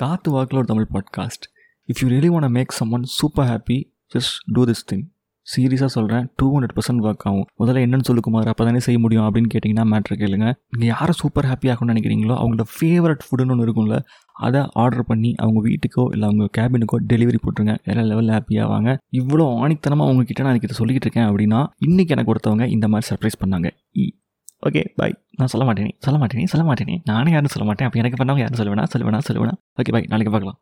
காத்து வாக்கில் ஒரு Tamil podcast if you really want make some one super happy just do this thing சீரியஸாக சொல்கிறேன் டூ ஹண்ட்ரட் பர்சன்ட் ஒர்க் ஆகும். முதல்ல என்னென்னு சொல்லுக்குமாறு அப்போ தானே செய்ய முடியும் அப்படின்னு கேட்டிங்கன்னா மேட்ரு கேளுங்க. நீங்கள் யாரை சூப்பர் ஹாப்பி ஆகணும்னு நினைக்கிறீங்களோ அவங்களோட ஃபேவரட் ஃபுட்டுன்னு ஒன்று இருக்கும்ல அதை ஆர்டர் பண்ணி அவங்க வீட்டுக்கோ இல்லை அவங்க கேபினுக்கோ டெலிவரி போட்டுருங்க. வேறு லெவலில் ஹாப்பியாவாங்க இவ்வளோ ஆணித்தனமாக அவங்கக்கிட்ட நான் இதை சொல்லிக்கிட்டு இருக்கேன் அப்படின்னா இன்றைக்கி எனக்கு ஒருத்தவங்க இந்த மாதிரி சர்ப்ரைஸ் பண்ணாங்க. ஓகே பாய் நான் சொல்ல மாட்டேனே சொல்ல மாட்டேனே சொல்ல மாட்டேனே. நானே யாரும் சொல்ல மாட்டேன். அப்போ எனக்கு பண்ணவங்க யாரும் சொல்லுவேனா சொல்லுவேனா சொல்லுவேனா ஓகே பாய் நாளைக்கு பார்க்கலாம்.